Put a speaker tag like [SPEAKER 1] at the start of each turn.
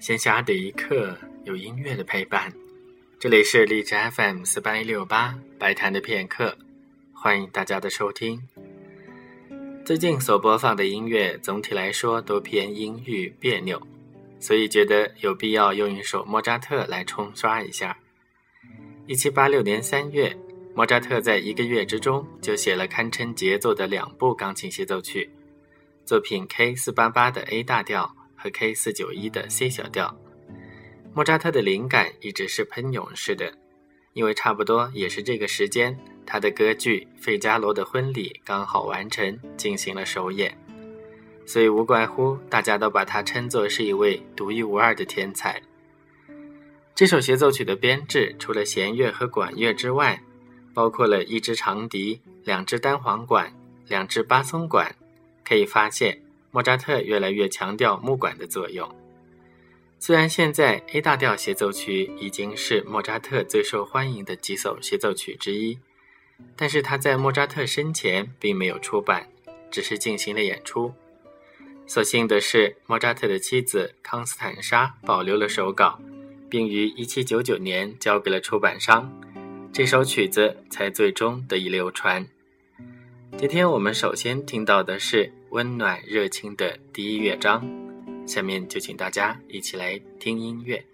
[SPEAKER 1] 闲暇的一刻，有音乐的陪伴。这里是荔枝 FM 四八一六八白谈的片刻，欢迎大家的收听。最近所播放的音乐，总体来说都偏阴郁别扭，所以觉得有必要用一首莫扎特来冲刷一下。一七八六年三月，莫扎特在一个月之中就写了堪称杰作的两部钢琴协奏曲，作品 K 四八八的 A 大调。和 K 四九一的 C 小调，莫扎特的灵感一直是喷涌式的，因为差不多也是这个时间，他的歌剧《费加罗的婚礼》刚好完成，进行了首演，所以无怪乎大家都把他称作是一位独一无二的天才。这首协奏曲的编制，除了弦乐和管乐之外，包括了一支长笛、两支单簧管、两支巴松管，可以发现。莫扎特越来越强调木管的作用。虽然现在 A 大调协奏曲已经是莫扎特最受欢迎的几首协奏曲之一，但是他在莫扎特生前并没有出版，只是进行了演出。所幸的是，莫扎特的妻子康斯坦莎保留了手稿，并于1799年交给了出版商，这首曲子才最终得以流传。今天我们首先听到的是温暖热情的第一乐章，下面就请大家一起来听音乐。